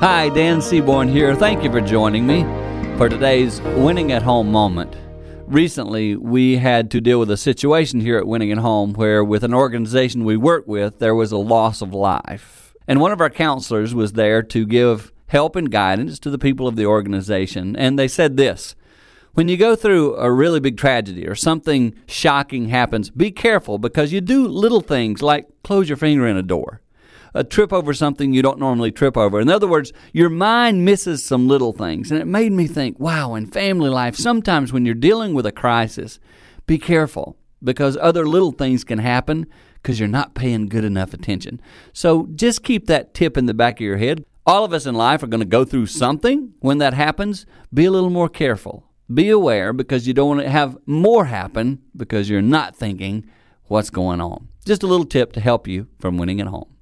Hi, Dan Seaborn here. Thank you for joining me for today's Winning at Home moment. Recently, we had to deal with a situation here at Winning at Home where, with an organization we work with, there was a loss of life. And one of our counselors was there to give help and guidance to the people of the organization. And they said this When you go through a really big tragedy or something shocking happens, be careful because you do little things like close your finger in a door uh, trip over something you don't normally trip over. In other words, your mind misses some little things. And it made me think, wow, in family life, sometimes when you're dealing with a crisis, be careful because other little things can happen because you're not paying good enough attention. So just keep that tip in the back of your head. All of us in life are going to go through something. When that happens, be a little more careful. Be aware because you don't want to have more happen because you're not thinking what's going on. Just a little tip to help you from winning at home.